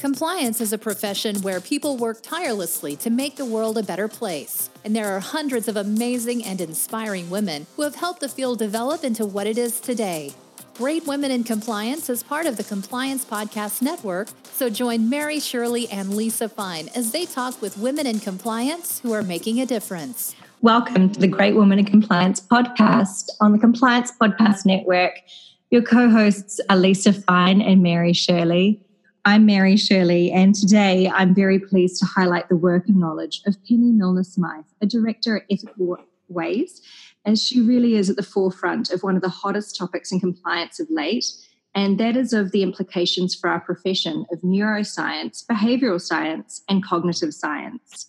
Compliance is a profession where people work tirelessly to make the world a better place. And there are hundreds of amazing and inspiring women who have helped the field develop into what it is today. Great Women in Compliance is part of the Compliance Podcast Network, so join Mary Shirley and Lisa Fine as they talk with women in compliance who are making a difference. Welcome to the Great Women in Compliance podcast on the Compliance Podcast Network. Your co hosts are Lisa Fine and Mary Shirley. I'm Mary Shirley, and today I'm very pleased to highlight the work and knowledge of Penny Milner Smythe, a director at Ethical Ways, as she really is at the forefront of one of the hottest topics in compliance of late, and that is of the implications for our profession of neuroscience, behavioral science, and cognitive science.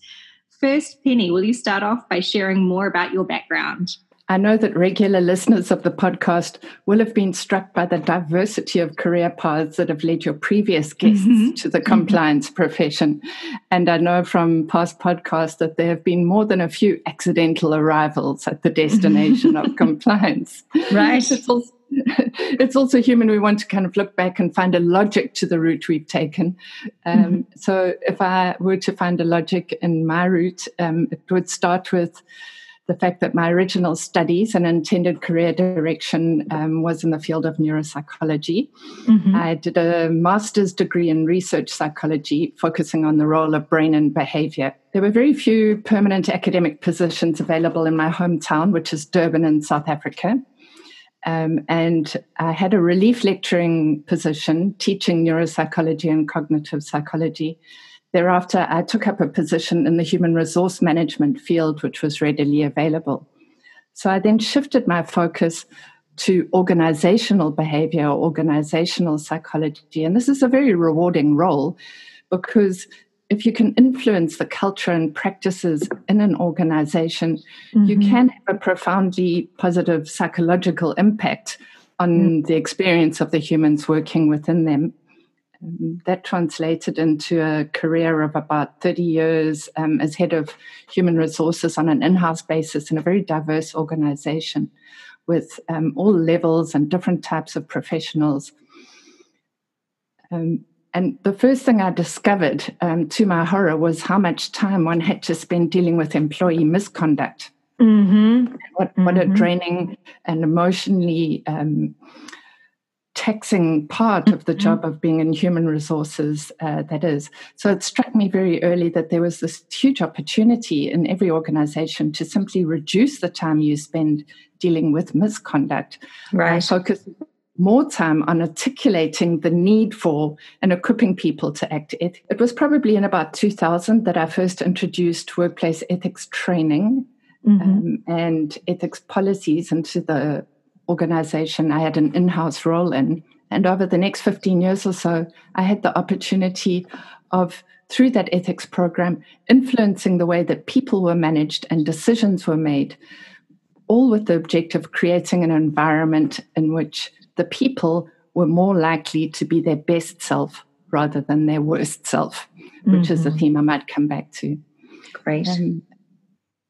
First, Penny, will you start off by sharing more about your background? I know that regular listeners of the podcast will have been struck by the diversity of career paths that have led your previous guests mm-hmm. to the mm-hmm. compliance mm-hmm. profession. And I know from past podcasts that there have been more than a few accidental arrivals at the destination of compliance. Right. It's also, it's also human. We want to kind of look back and find a logic to the route we've taken. Um, mm-hmm. So if I were to find a logic in my route, um, it would start with the fact that my original studies and intended career direction um, was in the field of neuropsychology. Mm-hmm. I did a master's degree in research psychology, focusing on the role of brain and behavior. There were very few permanent academic positions available in my hometown, which is Durban in South Africa. Um, and I had a relief lecturing position teaching neuropsychology and cognitive psychology Thereafter, I took up a position in the human resource management field, which was readily available. So I then shifted my focus to organizational behavior or organizational psychology. And this is a very rewarding role because if you can influence the culture and practices in an organization, mm-hmm. you can have a profoundly positive psychological impact on mm-hmm. the experience of the humans working within them that translated into a career of about 30 years um, as head of human resources on an in house basis in a very diverse organization with um, all levels and different types of professionals. Um, and the first thing I discovered, um, to my horror, was how much time one had to spend dealing with employee misconduct. Mm-hmm. What, mm-hmm. a draining and emotionally um, taxing part of the mm-hmm. job of being in human resources uh, that is. So it struck me very early that there was this huge opportunity in every organization to simply reduce the time you spend dealing with misconduct. Right. focus more time on articulating the need for and equipping people to act It was probably in about 2000 that I first introduced workplace ethics training mm-hmm. um, and ethics policies into the organization I had an in house role in. And over the next 15 years or so, I had the opportunity of, through that ethics program, influencing the way that people were managed and decisions were made, all with the objective of creating an environment in which the people were more likely to be their best self rather than their worst self, which mm-hmm. is a theme I might come back to. Great. Um,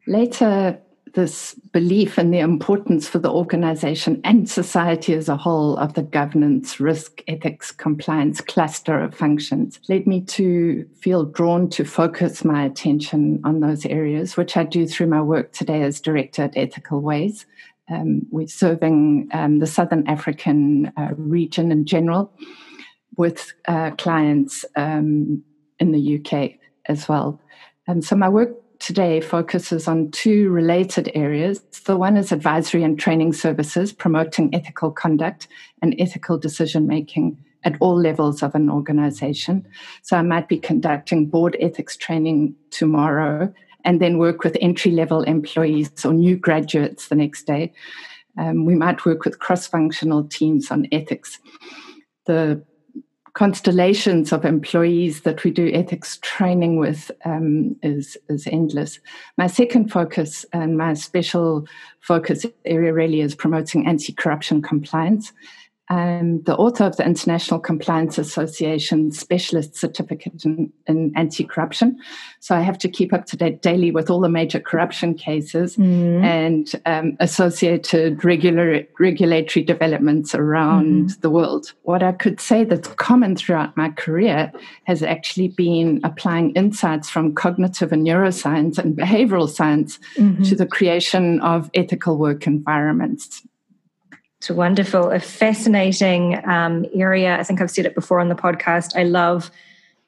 later, this belief in the importance for the organization and society as a whole of the governance, risk, ethics, compliance cluster of functions led me to feel drawn to focus my attention on those areas, which I do through my work today as director at Ethical Ways. Um, we're serving um, the Southern African uh, region in general with uh, clients um, in the UK as well. And so my work today focuses on two related areas. The one is advisory and training services, promoting ethical conduct and ethical decision making at all levels of an organization. So I might be conducting board ethics training tomorrow and then work with entry level employees or new graduates the next day. Um, we might work with cross functional teams on ethics. The constellations of employees that we do ethics training with um, is, is endless. My second focus and my special focus area really is promoting anti corruption compliance. I'm the author of the International Compliance Association Specialist Certificate in, in Anti Corruption. So I have to keep up to date daily with all the major corruption cases mm. and um, associated regular, regulatory developments around mm. the world. What I could say that's common throughout my career has actually been applying insights from cognitive and neuroscience and behavioral science mm-hmm. to the creation of ethical work environments. It's wonderful, a fascinating um, area. I think I've said it before on the podcast. I love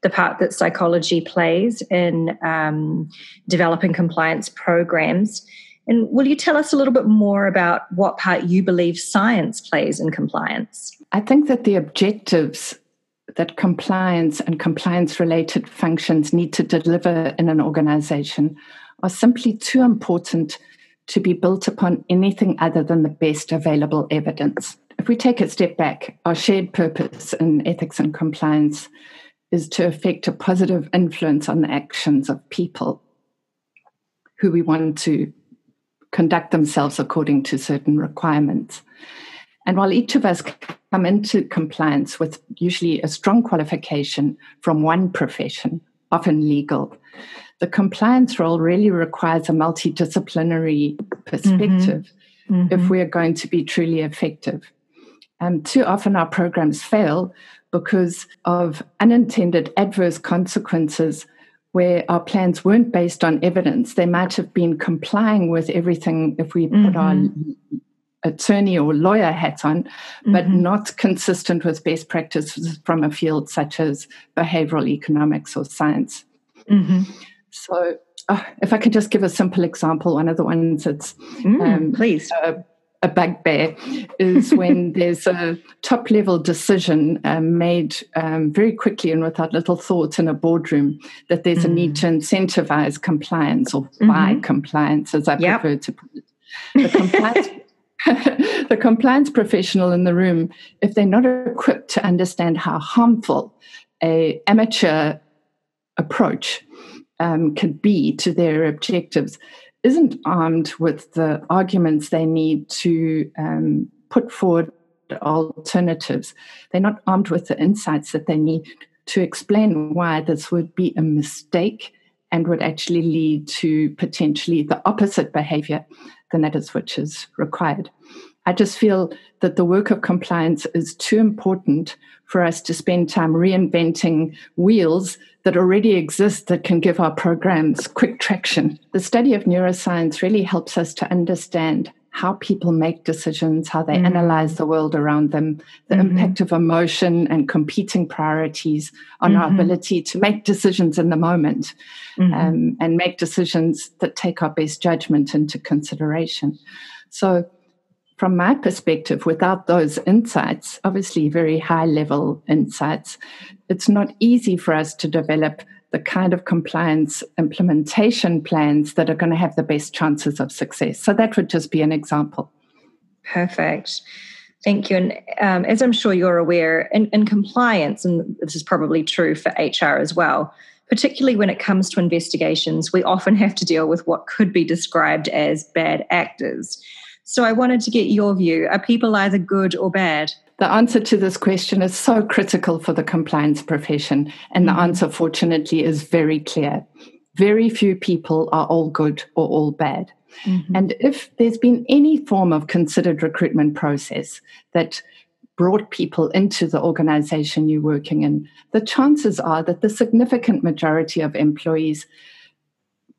the part that psychology plays in um, developing compliance programs. And will you tell us a little bit more about what part you believe science plays in compliance? I think that the objectives that compliance and compliance related functions need to deliver in an organization are simply too important to be built upon anything other than the best available evidence. If we take a step back, our shared purpose in ethics and compliance is to effect a positive influence on the actions of people who we want to conduct themselves according to certain requirements. And while each of us come into compliance with usually a strong qualification from one profession, often legal, the compliance role really requires a multidisciplinary perspective mm-hmm. Mm-hmm. if we're going to be truly effective. Um, too often our programs fail because of unintended adverse consequences where our plans weren't based on evidence. They might have been complying with everything if we mm-hmm. put our attorney or lawyer hat on, but mm-hmm. not consistent with best practices from a field such as behavioral economics or science. Mm-hmm. So, uh, if I could just give a simple example, one of the ones that's mm, um, please. A, a bugbear is when there's a top level decision um, made um, very quickly and without little thought in a boardroom that there's mm. a need mm. to incentivize compliance or mm-hmm. buy compliance, as I yep. prefer to put it. The compliance, the compliance professional in the room, if they're not equipped to understand how harmful a amateur approach um, be to their objectives isn't armed with the arguments they need to um, put forward alternatives. They're not armed with the insights that they need to explain why this would be a mistake and would actually lead to potentially the opposite behavior than that is which is required. I just feel that the work of compliance is too important for us to spend time reinventing wheels that already exist that can give our programs quick traction. The study of neuroscience really helps us to understand how people make decisions, how they mm. analyze the world around them, the mm-hmm. impact of emotion and competing priorities on mm-hmm. our ability to make decisions in the moment mm-hmm. um, and make decisions that take our best judgment into consideration. So, from my perspective, without those insights, obviously very high level insights, it's not easy for us to develop the kind of compliance implementation plans that are going to have the best chances of success. So that would just be an example. Perfect. Thank you. And um, as I'm sure you're aware, in, in compliance, and this is probably true for HR as well, particularly when it comes to investigations, we often have to deal with what could be described as bad actors. So I wanted to get your view. Are people either good or bad? The answer to this question is so critical for the compliance profession. And mm-hmm. the answer, fortunately, is very clear. Very few people are all good or all bad. Mm-hmm. And if there's been any form of considered recruitment process that brought people into the organization you're working in, the chances are that the significant majority of employees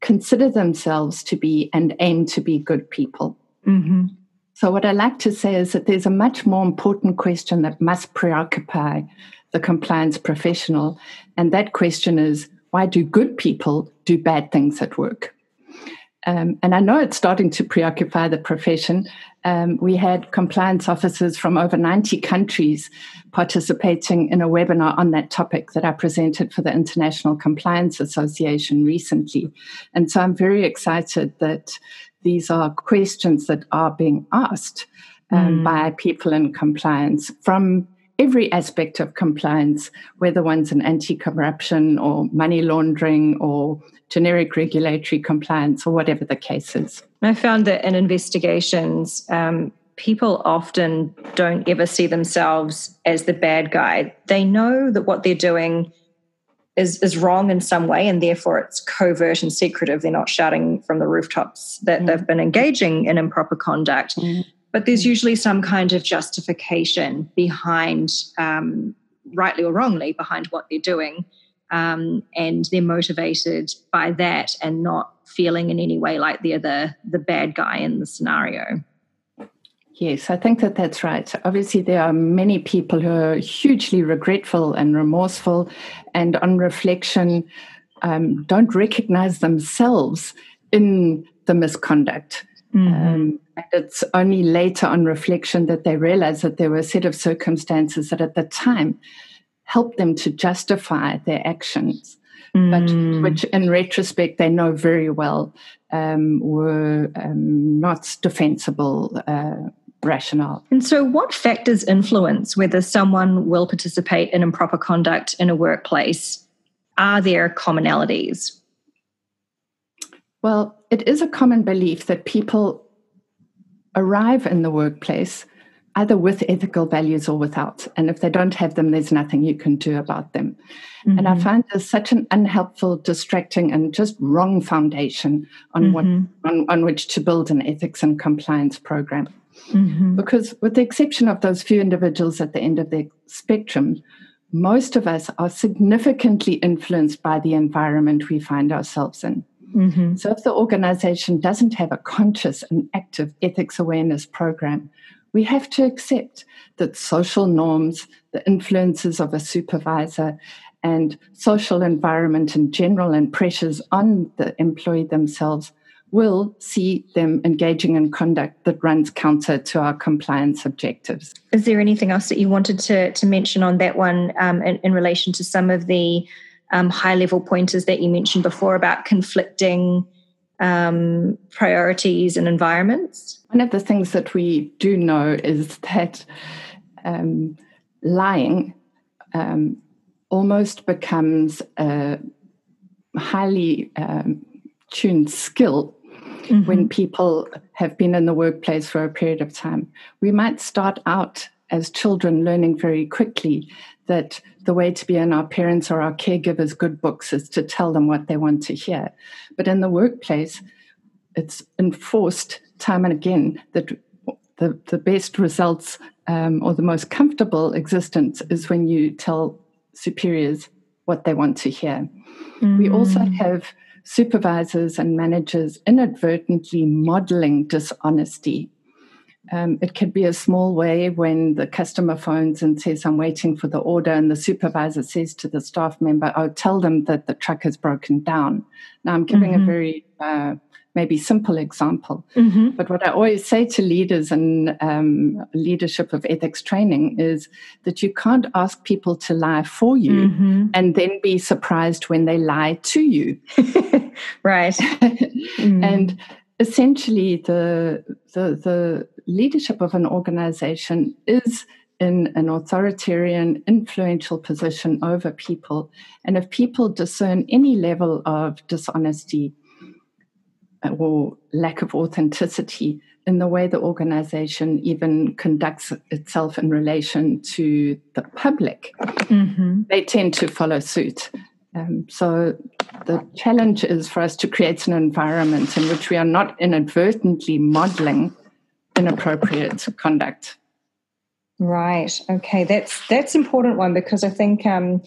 consider themselves to be and aim to be good people. Mm-hmm. So, what I like to say is that there's a much more important question that must preoccupy the compliance professional. And that question is why do good people do bad things at work? Um, and I know it's starting to preoccupy the profession. Um, we had compliance officers from over 90 countries participating in a webinar on that topic that I presented for the International Compliance Association recently. And so I'm very excited that these are questions that are being asked um, mm. by people in compliance from every aspect of compliance, whether one's in anti corruption or money laundering or generic regulatory compliance or whatever the case is. I found that in investigations, um, people often don't ever see themselves as the bad guy. They know that what they're doing is, is wrong in some way, and therefore it's covert and secretive. They're not shouting from the rooftops that mm. they've been engaging in improper conduct. Mm. But there's usually some kind of justification behind, um, rightly or wrongly, behind what they're doing. Um, and they're motivated by that and not feeling in any way like they're the, the bad guy in the scenario. Yes, I think that that's right. Obviously, there are many people who are hugely regretful and remorseful, and on reflection, um, don't recognize themselves in the misconduct. Mm-hmm. Um, and it's only later on reflection that they realize that there were a set of circumstances that at the time helped them to justify their actions, mm. but which in retrospect they know very well um, were um, not defensible. Uh, rationale. And so, what factors influence whether someone will participate in improper conduct in a workplace? Are there commonalities? Well, it is a common belief that people arrive in the workplace either with ethical values or without. And if they don't have them, there's nothing you can do about them. Mm-hmm. And I mm-hmm. find this such an unhelpful, distracting, and just wrong foundation on mm-hmm. what on, on which to build an ethics and compliance program. Mm-hmm. Because, with the exception of those few individuals at the end of the spectrum, most of us are significantly influenced by the environment we find ourselves in. Mm-hmm. So, if the organization doesn't have a conscious and active ethics awareness program, we have to accept that social norms, the influences of a supervisor, and social environment in general, and pressures on the employee themselves will see them engaging in conduct that runs counter to our compliance objectives. Is there anything else that you wanted to, to mention on that one um, in, in, relation to some of the um, high level pointers that you mentioned before about conflicting um, priorities and environments? One of the things that we do know is that um, lying um, almost becomes a highly um, tuned skill mm-hmm. when people have been in the workplace for a period of time. We might start out as children learning very quickly that the way to be in our parents or our caregivers' good books is to tell them what they want to hear. But in the workplace, it's enforced time and again that the, the best results um, or the most comfortable existence is when you tell superiors what they want to hear. Mm. We also mm. have supervisors and managers inadvertently modeling dishonesty. Um, it could be a small way when the customer phones and says, I'm waiting for the order, and the supervisor says to the staff member, Oh, tell them that the truck has broken down. Now, I'm giving mm-hmm. a very uh, maybe simple example. Mm-hmm. But what I always say to leaders and um, leadership of ethics training is that you can't ask people to lie for you mm-hmm. and then be surprised when they lie to you. right. mm. And essentially, the, the, the leadership of an organization is in an authoritarian, influential position over people. And if people discern any level of dishonesty, or lack of authenticity in the way the organization even conducts itself in relation to the public, mm-hmm. they tend to follow suit. Um, so the challenge is for us to create an environment in which we are not inadvertently modeling inappropriate conduct. Right. Okay. That's that's important one because I think um,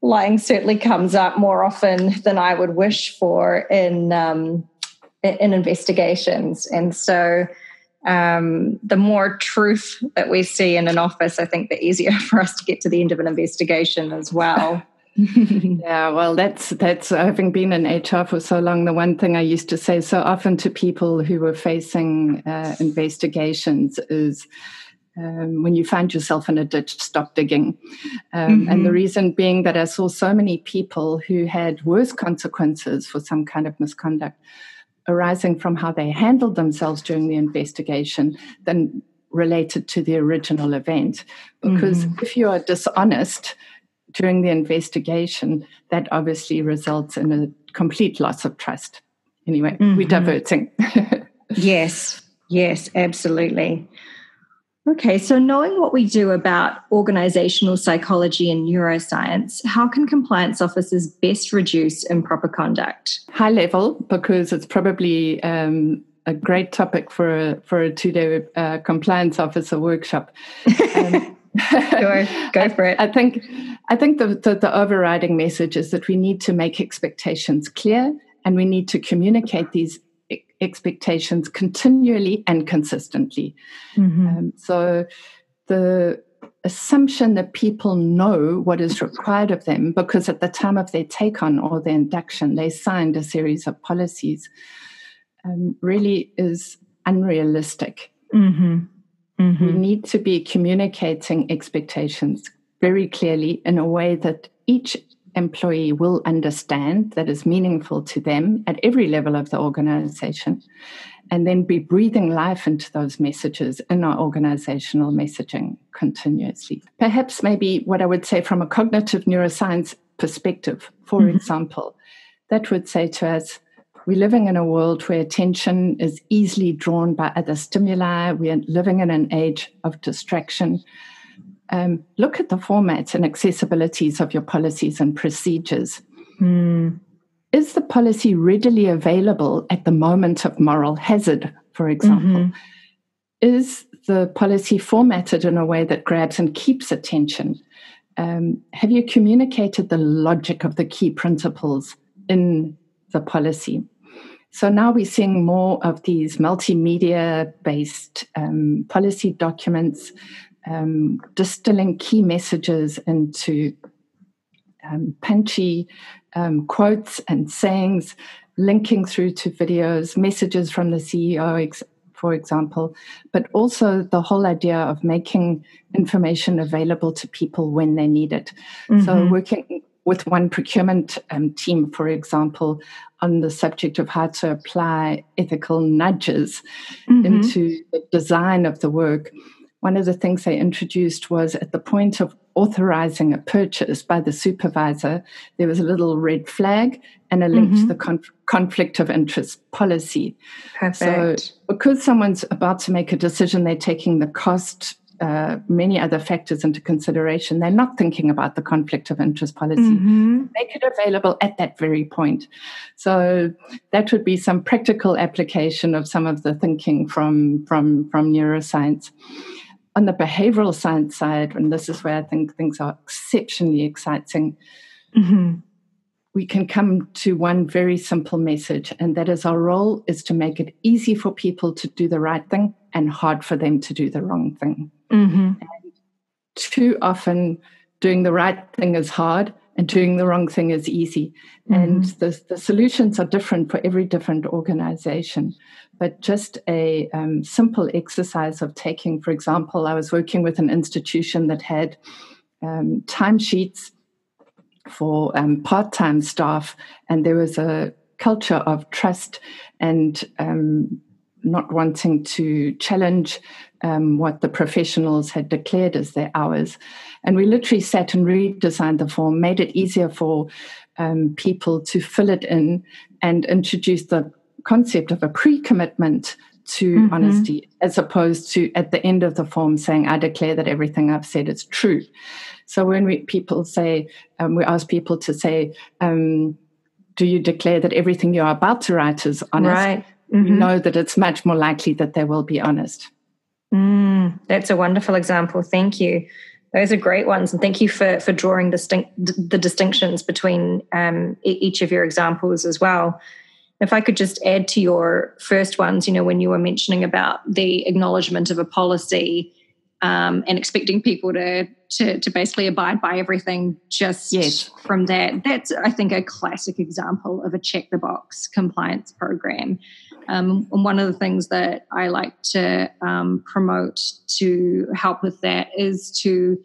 lying certainly comes up more often than I would wish for in um, in investigations. And so um, the more truth that we see in an office, I think the easier for us to get to the end of an investigation as well. yeah, well, that's that's having been in HR for so long. The one thing I used to say so often to people who were facing uh, investigations is, um, when you find yourself in a ditch, stop digging. Um, mm-hmm. And the mm-hmm. reason being that I saw so many people who had worse consequences for some kind of misconduct arising from how they handled themselves during the investigation than related to the original event. Because mm-hmm. if you are dishonest during the investigation, that obviously results in a complete loss of trust. Anyway, mm-hmm. we're diverting. yes, yes, absolutely. Okay, so knowing what we do about organizational psychology and neuroscience, how can compliance officers best reduce improper conduct? High level, because it's probably um, a great topic for a, for a two day uh, compliance officer workshop. Um, sure, go for it. I, I think I think the, the, the overriding message is that we need to make expectations clear and we need to communicate these expectations continually and consistently. Mm-hmm. Um, so the assumption that people know what is required of them because at the time of their take on or their induction they signed a series of policies um, really is unrealistic. Mm-hmm. Mm-hmm. We need to be communicating expectations very clearly in a way that each employee will understand that is meaningful to them at every level of the organization and then be breathing life into those messages in our organizational messaging continuously. Perhaps, maybe what I would say from a cognitive neuroscience perspective, for mm-hmm. example, that would say to us, we're living in a world where attention is easily drawn by other stimuli. We are living in an age of distraction um, look at the formats and accessibilities of your policies and procedures. Mm. Is the policy readily available at the moment of moral hazard, for example? Mm-hmm. Is the policy formatted in a way that grabs and keeps attention? Um, have you communicated the logic of the key principles in the policy? So now we're seeing more of these multimedia based um, policy documents um, distilling key messages into um, punchy um, quotes and sayings, linking through to videos, messages from the CEO, ex- for example, but also the whole idea of making information available to people when they need it. Mm-hmm. So, working with one procurement um, team, for example, on the subject of how to apply ethical nudges mm-hmm. into the design of the work one of the things they introduced was at the point of authorizing a purchase by the supervisor, there was a little red flag and a link mm-hmm. to the con- conflict of interest policy. Perfect. So, because someone's about to make a decision, they're taking the cost, uh, many other factors into consideration. They're not thinking about the conflict of interest policy. Mm-hmm. Make it available at that very point. So that would be some practical application of some of the thinking from from from neuroscience on the behavioral science side, and this is where I think things are exceptionally exciting, mm-hmm. we can come to one very simple message, and that is our role is to make it easy for people to do the right thing and hard for them to do the wrong thing. Mm-hmm. too often, doing the right thing is hard and doing the wrong thing is easy. Mm-hmm. And the, the solutions are different for every different organization. But just a um, simple exercise of taking, for example, I was working with an institution that had um, timesheets for um, part time staff, and there was a culture of trust and um, not wanting to challenge um, what the professionals had declared as their hours. And we literally sat and redesigned the form, made it easier for um, people to fill it in, and introduced the concept of a pre commitment to mm-hmm. honesty as opposed to at the end of the form saying, I declare that everything I've said is true. So when we people say, um, we ask people to say, um, do you declare that everything you're about to write is honest? Right. Mm-hmm. We know that it's much more likely that they will be honest. Mm, that's a wonderful example. Thank you. Those are great ones, and thank you for for drawing distinct the distinctions between um, each of your examples as well. If I could just add to your first ones, you know, when you were mentioning about the acknowledgement of a policy um, and expecting people to, to to basically abide by everything just yes. from that, that's I think a classic example of a check the box compliance program. Um, and one of the things that I like to um, promote to help with that is to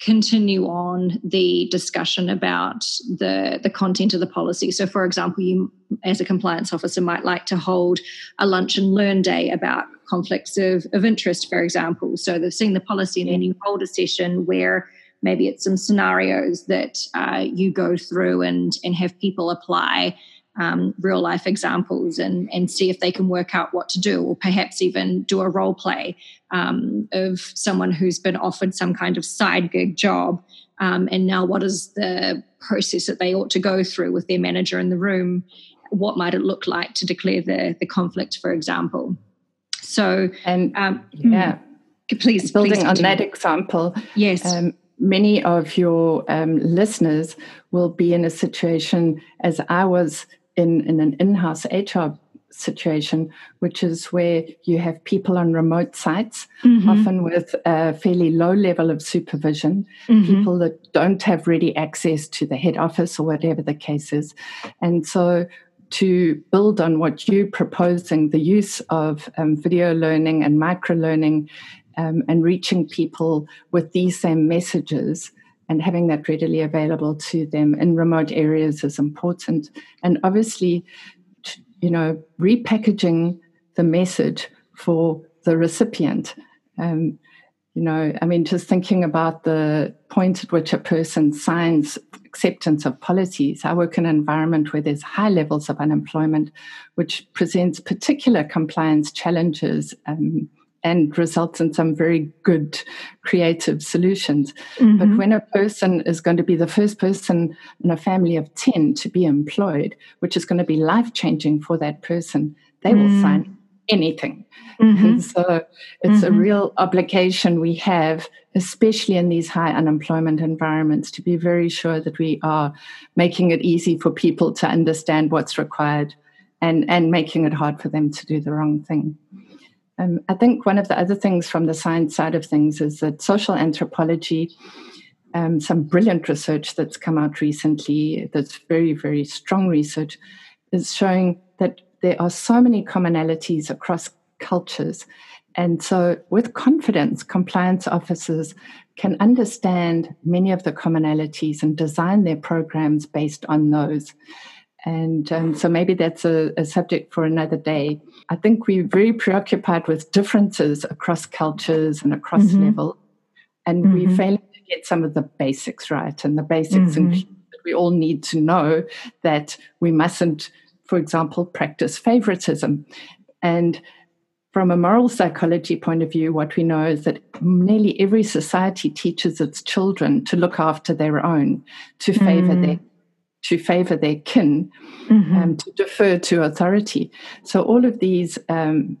continue on the discussion about the, the content of the policy. So, for example, you, as a compliance officer, might like to hold a lunch and learn day about conflicts of, of interest, for example. So, they've seen the policy and then you hold a session where maybe it's some scenarios that uh, you go through and, and have people apply um, real life examples and, and see if they can work out what to do, or perhaps even do a role play um, of someone who's been offered some kind of side gig job. Um, and now, what is the process that they ought to go through with their manager in the room? What might it look like to declare the, the conflict, for example? So, and um, yeah, please, building please on that example, yes. Um, many of your um, listeners will be in a situation as I was in, in an in house HR situation, which is where you have people on remote sites, mm-hmm. often with a fairly low level of supervision, mm-hmm. people that don't have ready access to the head office or whatever the case is. And so to build on what you're proposing, the use of um, video learning and micro learning um, and reaching people with these same messages and having that readily available to them in remote areas is important. And obviously, you know, repackaging the message for the recipient. Um, you know, I mean, just thinking about the point at which a person signs acceptance of policies. I work in an environment where there's high levels of unemployment, which presents particular compliance challenges. Um, and results in some very good creative solutions. Mm-hmm. But when a person is going to be the first person in a family of 10 to be employed, which is going to be life changing for that person, they mm. will sign anything. Mm-hmm. And so it's mm-hmm. a real obligation we have, especially in these high unemployment environments, to be very sure that we are making it easy for people to understand what's required and, and making it hard for them to do the wrong thing. Um, I think one of the other things from the science side of things is that social anthropology, um, some brilliant research that's come out recently, that's very, very strong research, is showing that there are so many commonalities across cultures. And so, with confidence, compliance officers can understand many of the commonalities and design their programs based on those. And um, so maybe that's a, a, subject for another day. I think we're very preoccupied with differences across cultures and across mm-hmm. level, and mm-hmm. we fail to get some of the basics right. And the basics mm-hmm. include that we all need to know that we mustn't, for example, practice favoritism. And from a moral psychology point of view, what we know is that nearly every society teaches its children to look after their own, to favor mm. their to favor their kin, mm-hmm. um, to defer to authority. So, all of these um,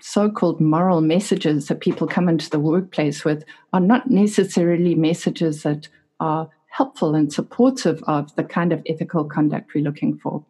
so called moral messages that people come into the workplace with are not necessarily messages that are helpful and supportive of the kind of ethical conduct we're looking for.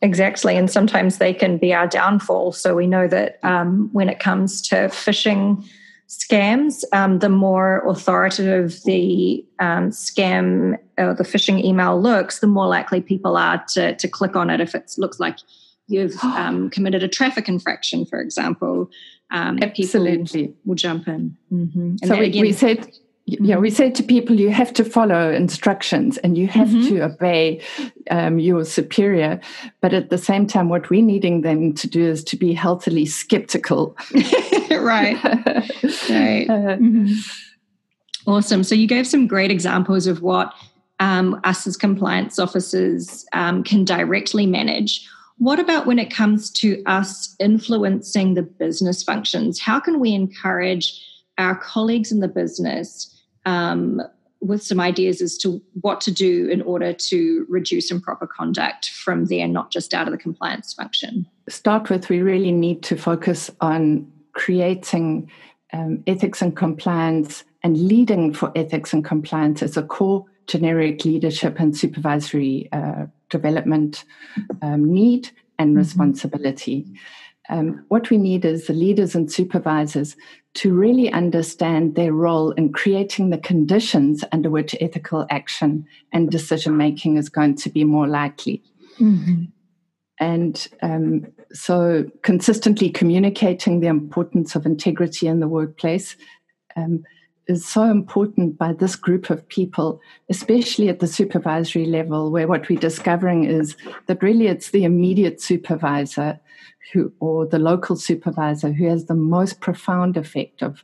Exactly. And sometimes they can be our downfall. So, we know that um, when it comes to phishing, scams, um, the more authoritative the um, scam or the phishing email looks, the more likely people are to, to click on it if it looks like you've um, committed a traffic infraction, for example. Um, Absolutely. will jump in. Mm-hmm. so we, again, we said yeah we say to people you have to follow instructions and you have mm-hmm. to obey um, your superior but at the same time what we're needing them to do is to be healthily skeptical right right uh, mm-hmm. awesome so you gave some great examples of what um, us as compliance officers um, can directly manage what about when it comes to us influencing the business functions how can we encourage our colleagues in the business um, with some ideas as to what to do in order to reduce improper conduct from there, not just out of the compliance function? Start with, we really need to focus on creating um, ethics and compliance and leading for ethics and compliance as a core generic leadership and supervisory uh, development um, need and mm-hmm. responsibility. Um, what we need is the leaders and supervisors to really understand their role in creating the conditions under which ethical action and decision making is going to be more likely. Mm-hmm. And um, so, consistently communicating the importance of integrity in the workplace um, is so important by this group of people, especially at the supervisory level, where what we're discovering is that really it's the immediate supervisor who or the local supervisor who has the most profound effect of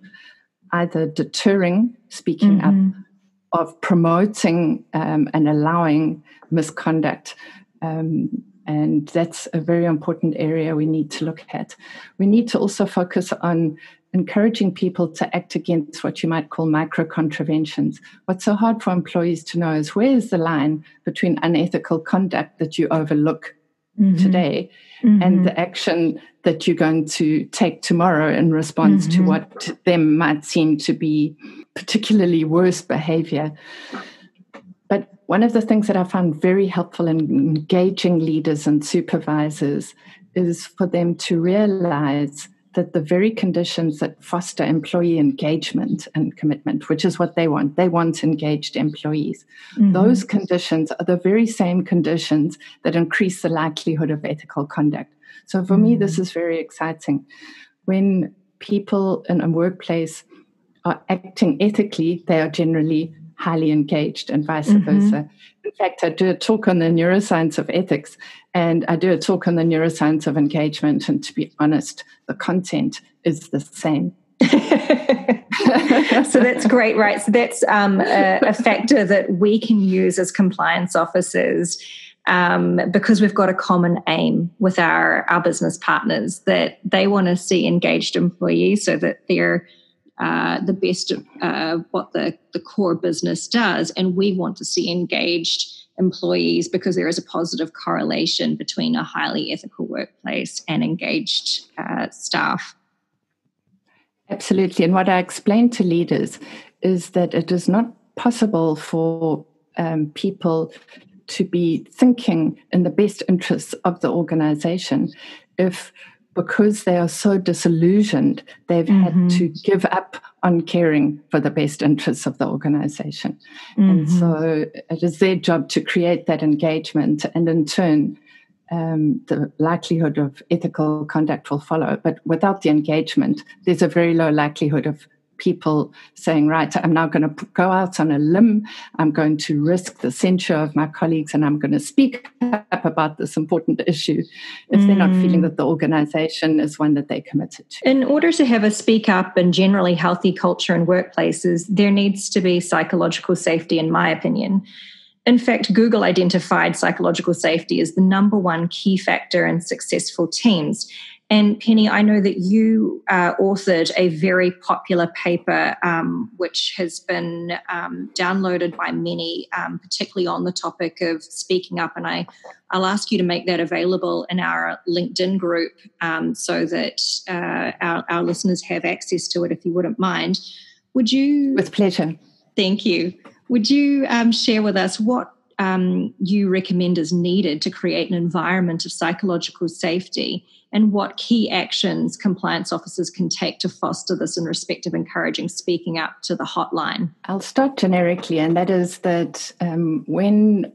either deterring speaking mm-hmm. up of promoting um, and allowing misconduct um, And that's a very important area we need to look at. We need to also focus on encouraging people to act against what you might call micro contraventions. What's so hard for employees to know is where is the line between unethical conduct that you overlook mm-hmm. today mm-hmm. and the action that you're going to take tomorrow in response mm-hmm. to what to them might seem to be particularly worse behavior. One of the things that I found very helpful in engaging leaders and supervisors is for them to realize that the very conditions that foster employee engagement and commitment, which is what they want, they want engaged employees. Mm-hmm. Those conditions are the very same conditions that increase the likelihood of ethical conduct. So for mm-hmm. me, this is very exciting. When people in a workplace are acting ethically, they are generally highly engaged and vice mm-hmm. versa. In fact, I do a talk on the neuroscience of ethics and I do a talk on the neuroscience of engagement. And to be honest, the content is the same. so that's great, right? So that's um, a, a, factor that we can use as compliance officers um, because we've got a common aim with our, our business partners that they want to see engaged employees so that they're uh, the best of uh, what the, the core business does. And we want to see engaged employees because there is a positive correlation between a highly ethical workplace and engaged uh, staff. Absolutely. And what I explain to leaders is that it is not possible for um, people to be thinking in the best interests of the organization if because they are so disillusioned, they've mm-hmm. had to give up on caring for the best interests of the organization. Mm-hmm. And so it is their job to create that engagement, and in turn, um, the likelihood of ethical conduct will follow. But without the engagement, there's a very low likelihood of people saying, right, I'm now going to go out on a limb. I'm going to risk the censure of my colleagues and I'm going to speak up about this important issue if mm. they're not feeling mm. that the organization is one that they're committed to. In order to have a speak up and generally healthy culture in workplaces, there needs to be psychological safety, in my opinion. In fact, Google identified psychological safety as the number one key factor in successful teams. And Penny, I know that you uh, authored a very popular paper um, which has been um, downloaded by many, um, particularly on the topic of speaking up. And I, I'll ask you to make that available in our LinkedIn group um, so that uh, our, our listeners have access to it if you wouldn't mind. Would you? With pleasure. Thank you. Would you um, share with us what um, you recommend is needed to create an environment of psychological safety and what key actions compliance officers can take to foster this in respect of encouraging speaking up to the hotline? I'll start generically, and that is that um, when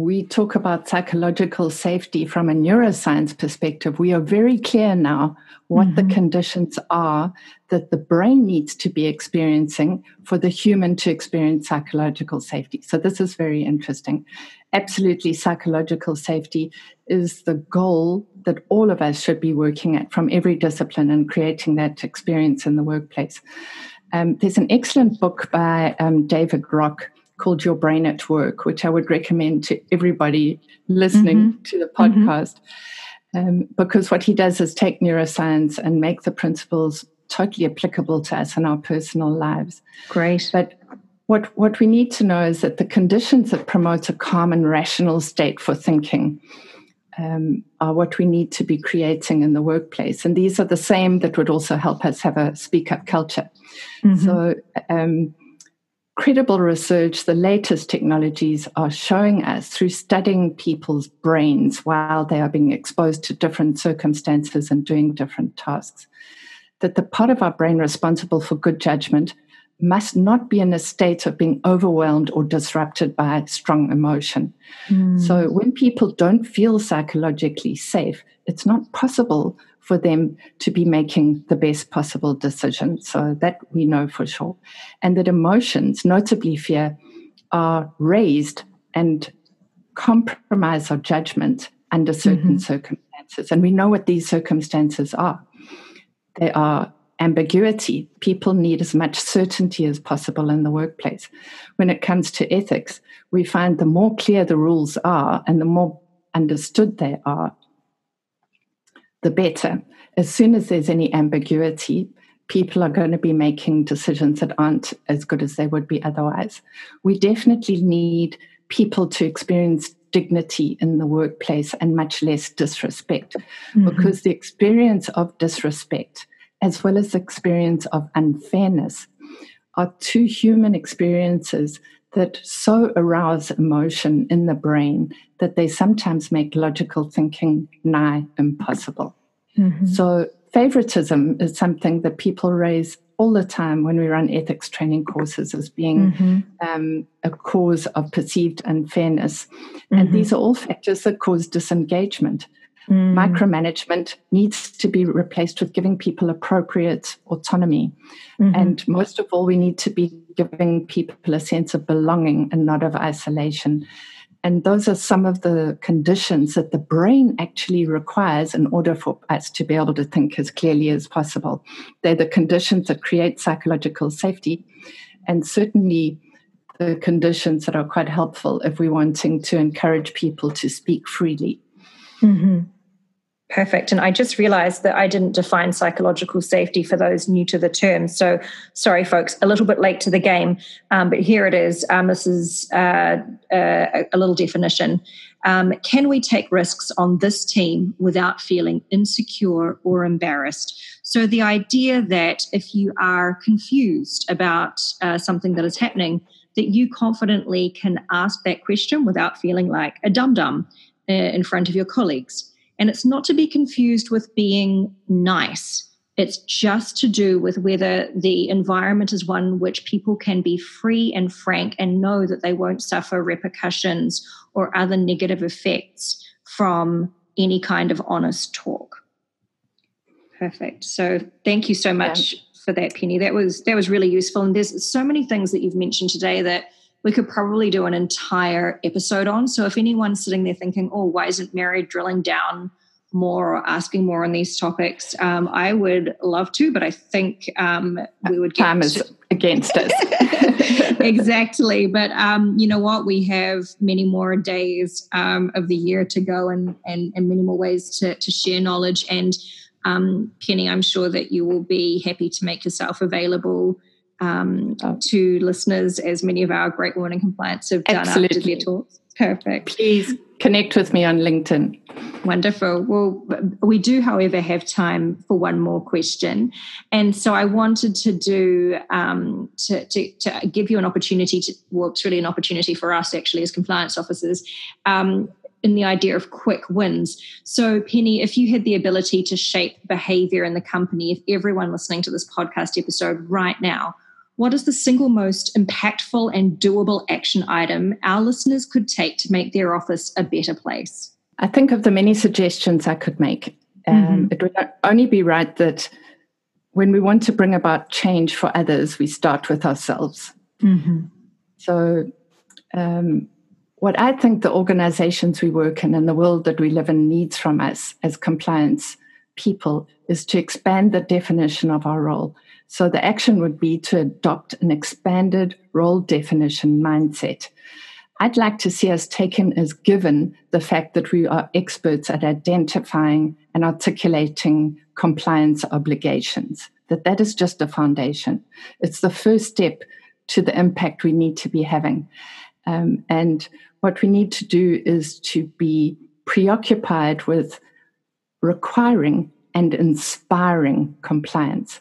we talk about psychological safety from a neuroscience perspective, we are very clear now what mm-hmm. the conditions are that the brain needs to be experiencing for the human to experience psychological safety. So, this is very interesting. Absolutely, psychological safety is the goal that all of us should be working at from every discipline and creating that experience in the workplace. Um, there's an excellent book by um, David Rock called Your Brain at Work, which I would recommend to everybody listening mm-hmm. to the mm-hmm. podcast. Mm-hmm. Um, because what he does is take neuroscience and make the principles totally applicable to us in our personal lives. Great. But what, what we need to know is that the conditions that promote a calm and rational state for thinking um, are what we need to be creating in the workplace. And these are the same that would also help us have a speak up culture. Mm-hmm. So, um, credible research, the latest technologies are showing us through studying people's brains while they are being exposed to different circumstances and doing different tasks, that the part of our brain responsible for good judgment must not be in a state of being overwhelmed or disrupted by strong emotion. Mm. So when people don't feel psychologically safe, it's not possible for them to be making the best possible decision. So that we know for sure. And that emotions, notably fear, are raised and compromise our judgment under certain mm-hmm. circumstances. And we know what these circumstances are. They are ambiguity. People need as much certainty as possible in the workplace. When it comes to ethics, we find the more clear the rules are and the more understood they are, the better. As soon as there's any ambiguity, people are going to be making decisions that aren't as good as they would be otherwise. We definitely need people to experience dignity in the workplace and much less disrespect mm-hmm. because the experience of disrespect as well as the experience of unfairness are two human experiences that so arouse emotion in the brain that they sometimes make logical thinking nigh impossible. Mm-hmm. So, favoritism is something that people raise all the time when we run ethics training courses as being mm-hmm. um, a cause of perceived unfairness. Mm-hmm. And these are all factors that cause disengagement. Mm. Micromanagement needs to be replaced with giving people appropriate autonomy. Mm-hmm. And most of all, we need to be giving people a sense of belonging and not of isolation. And those are some of the conditions that the brain actually requires in order for us to be able to think as clearly as possible. They're the conditions that create psychological safety, and certainly the conditions that are quite helpful if we're wanting to encourage people to speak freely. Mm-hmm. Perfect. And I just realized that I didn't define psychological safety for those new to the term. So, sorry, folks, a little bit late to the game, um, but here it is. Um, this is uh, uh, a little definition. Um, can we take risks on this team without feeling insecure or embarrassed? So, the idea that if you are confused about uh, something that is happening, that you confidently can ask that question without feeling like a dum dum uh, in front of your colleagues and it's not to be confused with being nice. It's just to do with whether the environment is one which people can be free and frank and know that they won't suffer repercussions or other negative effects from any kind of honest talk. Perfect. So thank you so much yeah. for that, Penny. That was that was really useful. And there's so many things that you've mentioned today that we could probably do an entire episode on. So if anyone's sitting there thinking, oh, why isn't Mary drilling down more or asking more on these topics, um, I would love to, but I think um, we would get time is against us. exactly, but um, you know what? We have many more days um, of the year to go, and and, and many more ways to to share knowledge. And um, Penny, I'm sure that you will be happy to make yourself available um, oh. to listeners, as many of our great women in compliance have done Absolutely. after their talks. Perfect. Please connect with me on LinkedIn. Wonderful. Well, we do, however, have time for one more question, and so I wanted to do um, to, to, to, give you an opportunity to. Well, it's really an opportunity for us actually as compliance officers. Um, in the idea of quick wins. So, Penny, if you had the ability to shape behavior in the company, if everyone listening to this podcast episode right now what is the single most impactful and doable action item our listeners could take to make their office a better place? I think of the many suggestions I could make. Um, mm-hmm. It would only be right that when we want to bring about change for others, we start with ourselves. Mm-hmm. So, um, what I think the organizations we work in and the world that we live in needs from us as compliance people is to expand the definition of our role. So the action would be to adopt an expanded role definition mindset. I'd like to see us taken as given the fact that we are experts at identifying and articulating compliance obligations, that that is just a foundation. It's the first step to the impact we need to be having. Um, and what we need to do is to be preoccupied with requiring and inspiring compliance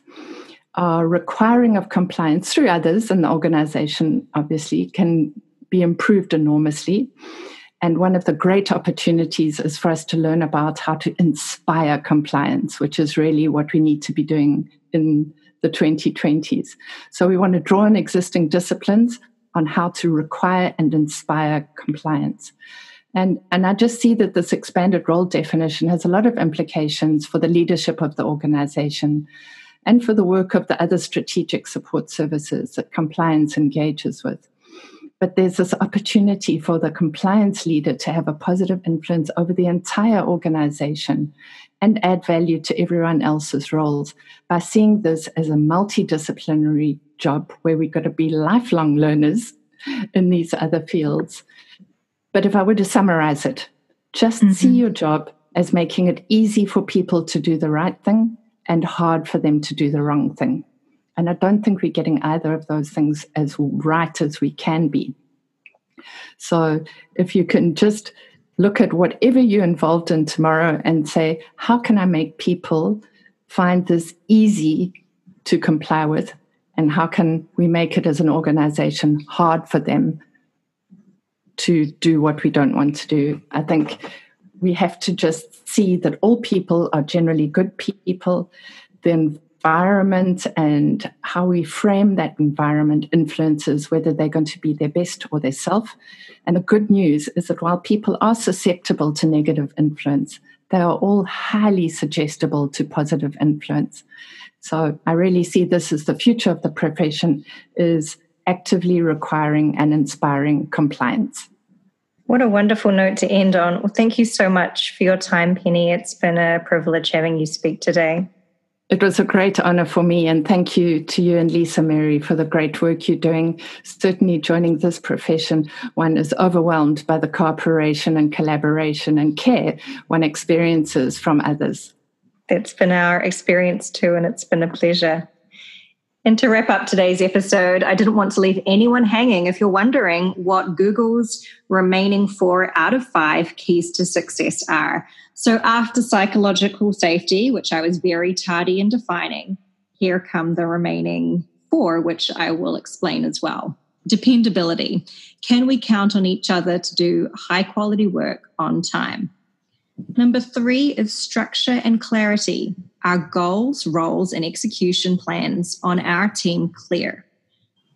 uh, requiring of compliance through others in the organization, obviously, can be improved enormously. And one of the great opportunities is for us to learn about how to inspire compliance, which is really what we need to be doing in the 2020s. So we want to draw on existing disciplines on how to require and inspire compliance. And, and I just see that this expanded role definition has a lot of implications for the leadership of the organization and for the work of the other strategic support services that compliance engages with. But there's this opportunity for the compliance leader to have a positive influence over the entire organization and add value to everyone else's roles by seeing this as a multidisciplinary job where we've got to be lifelong learners in these other fields. But if I were to summarize it, Just mm-hmm. see your job as making it easy for people to do the right thing and hard for them to do the wrong thing. And I don't think we're getting either of those things as right as we can be. So if you can just look at whatever you're involved in tomorrow and say, how can I make people find this easy to comply with? And how can we make it as an organization hard for them to do what we don't want to do? I think we have to just see that all people are generally good people. The environment and how we frame that environment influences whether they're going to be their best or their self. And the good news is that while people are susceptible to negative influence, they are all highly suggestible to positive influence. So I really see this as the future of the profession is actively requiring and inspiring compliance. What a wonderful note to end on. Well, thank you so much for your time, Penny. It's been a privilege having you speak today. It was a great honor for me, and thank you to you and Lisa Mary for the great work you're doing. Certainly, joining this profession, one is overwhelmed by the cooperation and collaboration and care one experiences from others. It's been our experience too, and it's been a pleasure. And to wrap up today's episode, I didn't want to leave anyone hanging. If you're wondering what Google's remaining four out of five keys to success are. So, after psychological safety, which I was very tardy in defining, here come the remaining four, which I will explain as well. Dependability. Can we count on each other to do high quality work on time? Number three is structure and clarity. Our goals, roles, and execution plans on our team clear.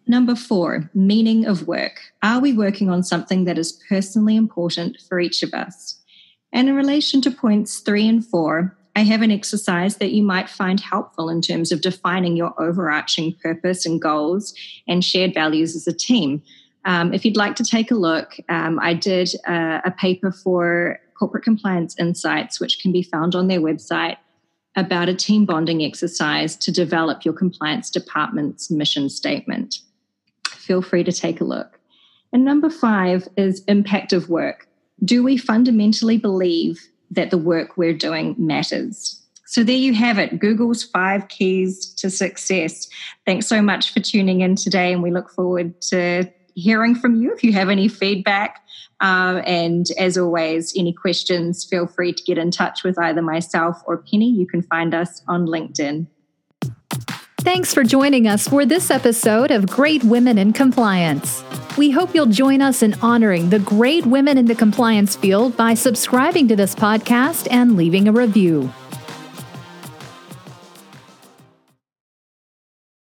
Number four, meaning of work. Are we working on something that is personally important for each of us? And in relation to points three and four, I have an exercise that you might find helpful in terms of defining your overarching purpose and goals and shared values as a team. Um, if you'd like to take a look, um, I did a, a paper for Corporate Compliance Insights, which can be found on their website, about a team bonding exercise to develop your compliance department's mission statement. Feel free to take a look. And number five is impact of work. Do we fundamentally believe that the work we're doing matters? So there you have it Google's five keys to success. Thanks so much for tuning in today, and we look forward to hearing from you if you have any feedback. Uh, and as always, any questions, feel free to get in touch with either myself or Penny. You can find us on LinkedIn. Thanks for joining us for this episode of Great Women in Compliance. We hope you'll join us in honoring the great women in the compliance field by subscribing to this podcast and leaving a review.